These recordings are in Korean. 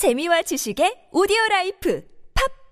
재미와 지식의 오디오 라이프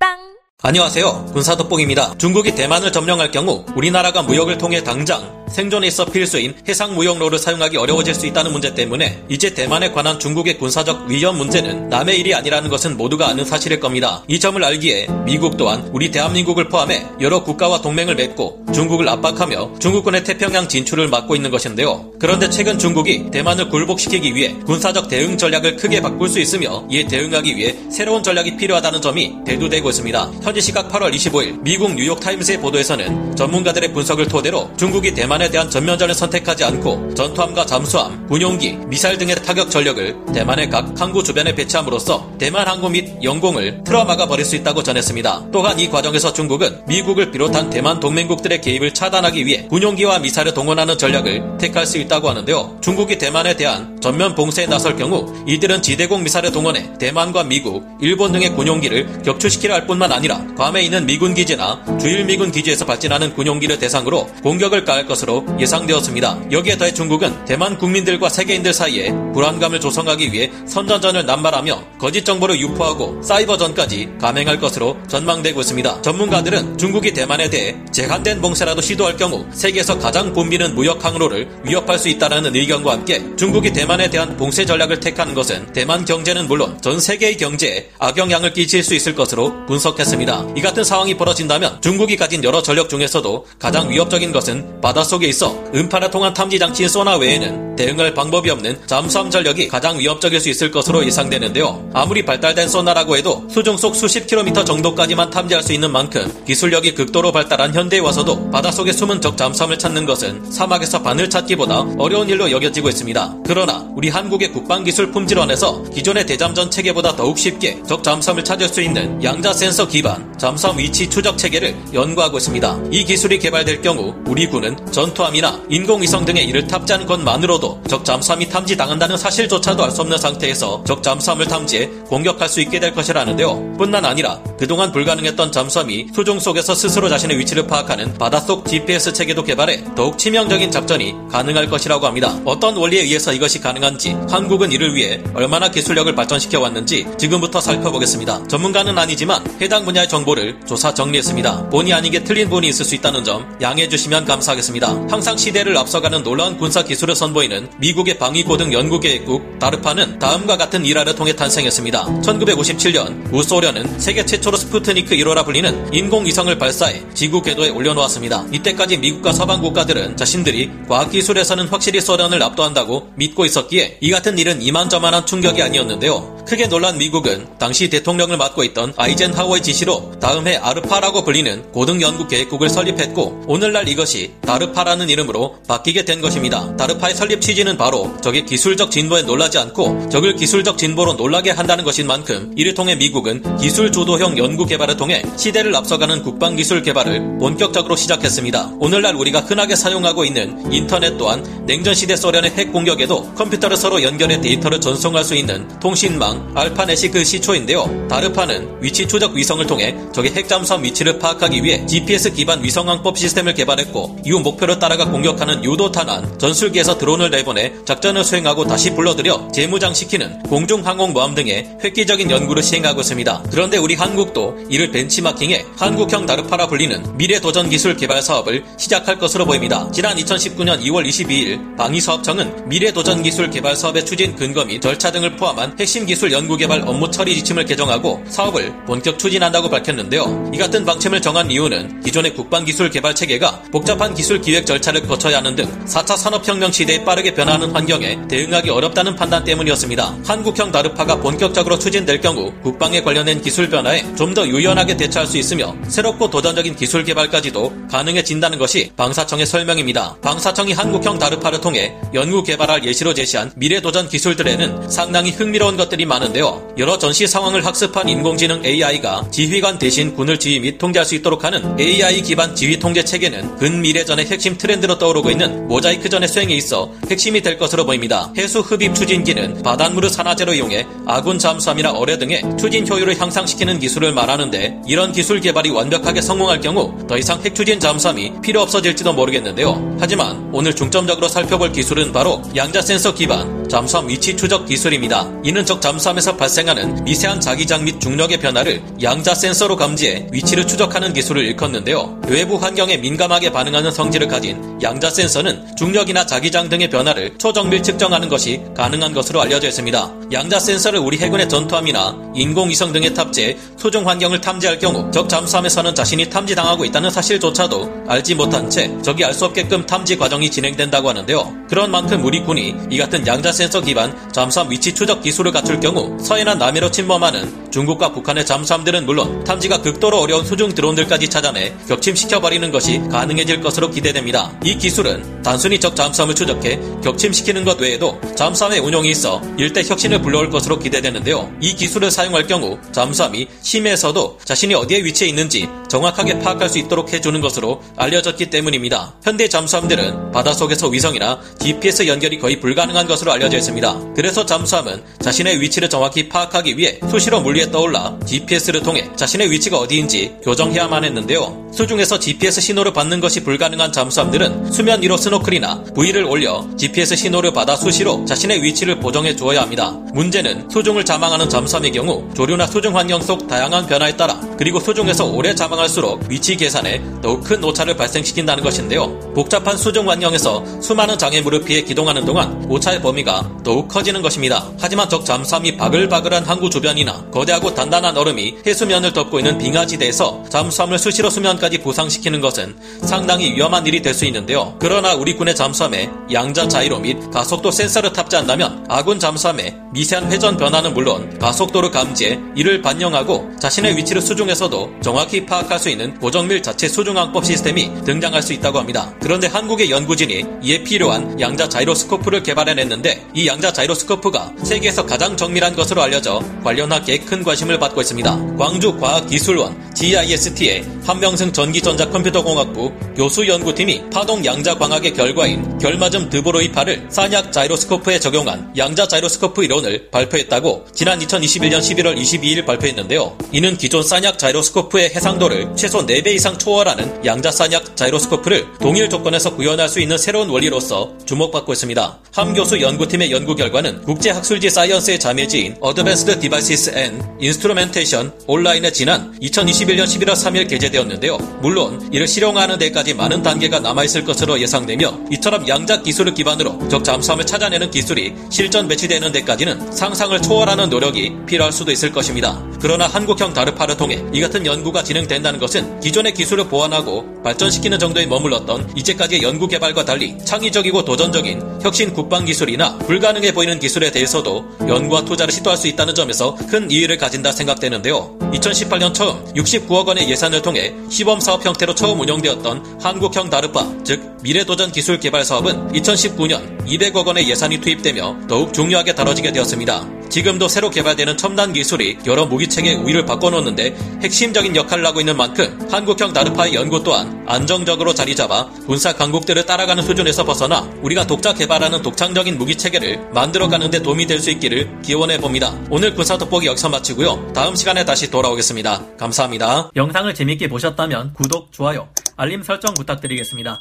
팟빵 안녕하세요. 군사돋보기입니다. 중국이 대만을 점령할 경우 우리나라가 무역을 통해 당장 생존에 있어 필수인 해상 무역로를 사용하기 어려워질 수 있다는 문제 때문에 이제 대만에 관한 중국의 군사적 위험 문제는 남의 일이 아니라는 것은 모두가 아는 사실일 겁니다. 이 점을 알기에 미국 또한 우리 대한민국을 포함해 여러 국가와 동맹을 맺고 중국을 압박하며 중국군의 태평양 진출을 막고 있는 것인데요. 그런데 최근 중국이 대만을 굴복시키기 위해 군사적 대응 전략을 크게 바꿀 수 있으며 이에 대응하기 위해 새로운 전략이 필요하다는 점이 대두되고 있습니다. 현지 시각 8월 25일 미국 뉴욕타임스의 보도에서는 전문가들의 분석을 토대로 중국이 대만 에 대한 전면전을 선택하지 않고 전투함과 잠수함, 군용기, 미사일 등의 타격 전력을 대만의 각 항구 주변에 배치함으로써 대만 항구 및 영공을 틀어막아 버릴 수 있다고 전했습니다. 또한 이 과정에서 중국은 미국을 비롯한 대만 동맹국들의 개입을 차단하기 위해 군용기와 미사일을 동원하는 전략을 택할 수 있다고 하는데요. 중국이 대만에 대한 전면 봉쇄에 나설 경우 이들은 지대공 미사일을 동원해 대만과 미국, 일본 등의 군용기를 격추시키려 할 뿐만 아니라 괌에 있는 미군 기지나 주일 미군 기지에서 발진하는 군용기를 대상으로 공격을 가할 것으로 예상되었습니다. 여기에 더해 중국은 대만 국민들과 세계인들 사이에 불안감을 조성하기 위해 선전전을 남발하며 거짓 정보를 유포하고 사이버전까지 감행할 것으로 전망되고 있습니다. 전문가들은 중국이 대만에 대해 재간된 봉쇄라도 시도할 경우 세계에서 가장 붐비는 무역 항로를 위협할 수 있다는 의견과 함께 중국이 대만에 대한 봉쇄 전략을 택하는 것은 대만 경제는 물론 전 세계의 경제에 악영향을 끼칠 수 있을 것으로 분석했습니다. 이 같은 상황이 벌어진다면 중국이 가진 여러 전력 중에서도 가장 위협적인 것은 바닷속 에 있어 음파를 통한 탐지 장치인 소나 외에는 대응할 방법이 없는 잠수함 전력이 가장 위협적일 수 있을 것으로 예상되는데요. 아무리 발달된 소나라고 해도 수중 속 수십 킬로미터 정도까지만 탐지할 수 있는 만큼 기술력이 극도로 발달한 현대에 와서도 바닷속에 숨은 적 잠수함을 찾는 것은 사막에서 바늘 찾기보다 어려운 일로 여겨지고 있습니다. 그러나 우리 한국의 국방기술 품질원에서 기존의 대잠전 체계보다 더욱 쉽게 적 잠수함을 찾을 수 있는 양자 센서 기반 잠수함 위치 추적 체계를 연구하고 있습니다. 이 기술이 개발될 경우 우리 군은 전 투함이나 인공위성 등의 이를 탑재한 것만으로도 적 잠수함이 탐지당한다는 사실조차도 알 수 없는 상태에서 적 잠수함을 탐지해 공격할 수 있게 될 것이라는데요. 뿐만 아니라 그동안 불가능했던 잠수함이 수중 속에서 스스로 자신의 위치를 파악하는 바닷속 GPS 체계도 개발해 더욱 치명적인 작전이 가능할 것이라고 합니다. 어떤 원리에 의해서 이것이 가능한지 한국은 이를 위해 얼마나 기술력을 발전시켜 왔는지 지금부터 살펴보겠습니다. 전문가는 아니지만 해당 분야의 정보를 조사 정리했습니다. 본의 아니게 틀린 부분이 있을 수 있다는 점 양해해 주시면 감사하겠습니다. 항상 시대를 앞서가는 놀라운 군사 기술을 선보이는 미국의 방위고 등 연구계획국 다르파는 다음과 같은 일화를 통해 탄생했습니다. 1957년 우소련은 세계 최초로 스푸트니크 1호라 불리는 인공위성을 발사해 지구 궤도에 올려놓았습니다. 이때까지 미국과 서방 국가들은 자신들이 과학기술에서는 확실히 소련을 압도한다고 믿고 있었기에 이 같은 일은 이만저만한 충격이 아니었는데요. 크게 놀란 미국은 당시 대통령을 맡고 있던 아이젠하워의 지시로 다음 해 아르파라고 불리는 고등연구계획국을 설립했고 오늘날 이것이 다르파라 는 이름으로 바뀌게 된 것입니다. DARPA의 설립 취지는 바로 적의 기술적 진보에 놀라지 않고 적을 기술적 진보로 놀라게 한다는 것인 만큼 이를 통해 미국은 기술 주도형 연구 개발을 통해 시대를 앞서가는 국방 기술 개발을 본격적으로 시작했습니다. 오늘날 우리가 흔하게 사용하고 있는 인터넷 또한 냉전 시대 소련의 핵 공격에도 컴퓨터를 서로 연결해 데이터를 전송할 수 있는 통신망 아르파넷이 그 시초인데요. DARPA는 위치 추적 위성을 통해 적의 핵 잠수함 위치를 파악하기 위해 GPS 기반 위성항법 시스템을 개발했고 이후 목표 를 따라가 공격하는 유도 탄환, 전술기에서 드론을 내보내 작전을 수행하고 다시 불러들여 재무장시키는 공중항공모함 등의 획기적인 연구를 시행하고 있습니다. 그런데 우리 한국도 이를 벤치마킹해 한국형 다르파라 불리는 미래 도전 기술 개발 사업을 시작할 것으로 보입니다. 지난 2019년 2월 22일 방위사업청은 미래 도전 기술 개발 사업의 추진 근거 및 절차 등을 포함한 핵심 기술 연구 개발 업무 처리 지침을 개정하고 사업을 본격 추진한다고 밝혔는데요. 이 같은 방침을 정한 이유는 기존의 국방 기술 개발 체계가 복잡한 기술 기획 절차를 거쳐야 하는 등 4차 산업혁명 시대에 빠르게 변화하는 환경에 대응하기 어렵다는 판단 때문이었습니다. 한국형 다르파가 본격적으로 추진될 경우 국방에 관련된 기술 변화에 좀 더 유연하게 대처할 수 있으며 새롭고 도전적인 기술 개발까지도 가능해진다는 것이 방사청의 설명입니다. 방사청이 한국형 다르파를 통해 연구 개발할 예시로 제시한 미래 도전 기술들에는 상당히 흥미로운 것들이 많은데요. 여러 전시 상황을 학습한 인공지능 AI가 지휘관 대신 군을 지휘 및 통제할 수 있도록 하는 AI 기반 지휘 통제 체계는 근미래전의 핵심 트렌드로 떠오르고 있는 모자이크전의 수행에 있어 핵심이 될 것으로 보입니다. 해수 흡입 추진기는 바닷물을 산화제로 이용해 아군 잠수함이나 어뢰 등의 추진 효율을 향상시키는 기술을 말하는데 이런 기술 개발이 완벽하게 성공할 경우 더 이상 핵추진 잠수함이 필요 없어질지도 모르겠는데요. 하지만 오늘 중점적으로 살펴볼 기술은 바로 양자 센서 기반 잠수함 위치 추적 기술입니다. 이는 적 잠수함에서 발생하는 미세한 자기장 및 중력의 변화를 양자 센서로 감지해 위치를 추적하는 기술을 일컫는데요. 외부 환경에 민감하게 반응하는 성질을 가진 양자 센서는 중력이나 자기장 등의 변화를 초정밀 측정하는 것이 가능한 것으로 알려져 있습니다. 양자 센서를 우리 해군의 전투함이나 인공위성 등에 탑재해 소중 환경을 탐지할 경우 적 잠수함에서는 자신이 탐지당하고 있다는 사실조차도 알지 못한 채 적이 알 수 없게끔 탐지 과정이 진행된다고 하는데요. 그런 만큼 우리 군이 이 같은 양자 센서 기반 잠수함 위치 추적 기술을 갖출 경우 서해나 남해로 침범하는 중국과 북한의 잠수함들은 물론 탐지가 극도로 어려운 수중 드론들까지 찾아내 격침시켜버리는 것이 가능해질 것으로 기대됩니다. 이 기술은 단순히 적 잠수함을 추적해 격침시키는 것 외에도 잠수함의 운용이 있어 일대 혁신을 불러올 것으로 기대되는데요. 이 기술을 사용할 경우 잠수함이 심해에서도 자신이 어디에 위치해 있는지 정확하게 파악할 수 있도록 해주는 것으로 알려졌기 때문입니다. 현대 잠수함들은 바닷속에서 위성이나 GPS 연결이 거의 불가능한 것으로 알려 져 있습니다. 그래서 잠수함은 자신의 위치를 정확히 파악하기 위해 수시로 물리에 떠올라 GPS를 통해 자신의 위치가 어디인지 교정해야만 했는데요. 수중에서 GPS 신호를 받는 것이 불가능한 잠수함들은 수면 위로 스노클이나 부위를 올려 GPS 신호를 받아 수시로 자신의 위치를 보정해 주어야 합니다. 문제는 수중을 자망하는 잠수함의 경우 조류나 수중 환경 속 다양한 변화에 따라 그리고 수중에서 오래 자망할수록 위치 계산에 더욱 큰 오차를 발생시킨다는 것인데요. 복잡한 수중 환경에서 수많은 장애물을 피해 기동하는 동안 오차의 범위가 더욱 커지는 것입니다. 하지만 적 잠수함 이 바글바글한 항구 주변이나 거대하고 단단한 얼음이 해수면을 덮고 있는 빙하지대에서 잠수함을 수시로 수면까지 부상시키는 것은 상당히 위험한 일이 될 수 있는데요. 그러나 우리 군의 잠수함에 양자 자이로 및 가속도 센서를 탑재한다면 아군 잠수함의 미세한 회전 변화는 물론 가속도를 감지해 이를 반영하고 자신의 위치를 수중에서도 정확히 파악할 수 있는 고정밀 자체 수중항법 시스템이 등장할 수 있다고 합니다. 그런데 한국의 연구진이 이에 필요한 양자 자이로스코프를 개발해냈는데 이 양자 자이로스코프가 세계에서 가장 정밀한 것으로 알려져 관련 학계에 큰 관심을 받고 있습니다. 광주 과학기술원 GIST의 한명승 전기전자컴퓨터공학부 교수연구팀이 파동 양자광학의 결과인 결맞음 드보로이 파를 산약 자이로스코프에 적용한 양자 자이로스코프 이론을 발표했다고 지난 2021년 11월 22일 발표했는데요. 이는 기존 산약 자이로스코프의 해상도를 최소 4배 이상 초월하는 양자 산약 자이로스코프를 동일 조건에서 구현할 수 있는 새로운 원리로서 주목받고 있습니다. 함 교수 연구팀 의 연구 결과는 국제학술지 사이언스의 자매지인 Advanced Devices and Instrumentation 온라인에 지난 2021년 11월 3일 게재되었는데요. 물론 이를 실용화하는 데까지 많은 단계가 남아있을 것으로 예상되며 이처럼 양자 기술을 기반으로 적 잠수함을 찾아내는 기술이 실전 배치되는 데까지는 상상을 초월하는 노력이 필요할 수도 있을 것입니다. 그러나 한국형 다르파를 통해 이 같은 연구가 진행된다는 것은 기존의 기술을 보완하고 발전시키는 정도에 머물렀던 이제까지의 연구 개발과 달리 창의적이고 도전적인 혁신 국방 기술이나 불가능해 보이는 기술에 대해서도 연구와 투자를 시도할 수 있다는 점에서 큰 이의를 가진다 생각되는데요. 2018년 처음 69억 원의 예산을 통해 시범 사업 형태로 처음 운영되었던 한국형 다르파, 즉 미래도전 기술 개발 사업은 2019년 200억 원의 예산이 투입되며 더욱 중요하게 다뤄지게 되었습니다. 지금도 새로 개발되는 첨단 기술이 여러 무기체계의 우위를 바꿔놓는데 핵심적인 역할을 하고 있는 만큼 한국형 다르파의 연구 또한 안정적으로 자리 잡아 군사 강국들을 따라가는 수준에서 벗어나 우리가 독자 개발하는 독창적인 무기체계를 만들어가는 데 도움이 될 수 있기를 기원해 봅니다. 오늘 군사 돋보기 여기서 마치고요. 다음 시간에 다시 돌아오겠습니다. 감사합니다. 영상을 재밌게 보셨다면 구독, 좋아요, 알림 설정 부탁드리겠습니다.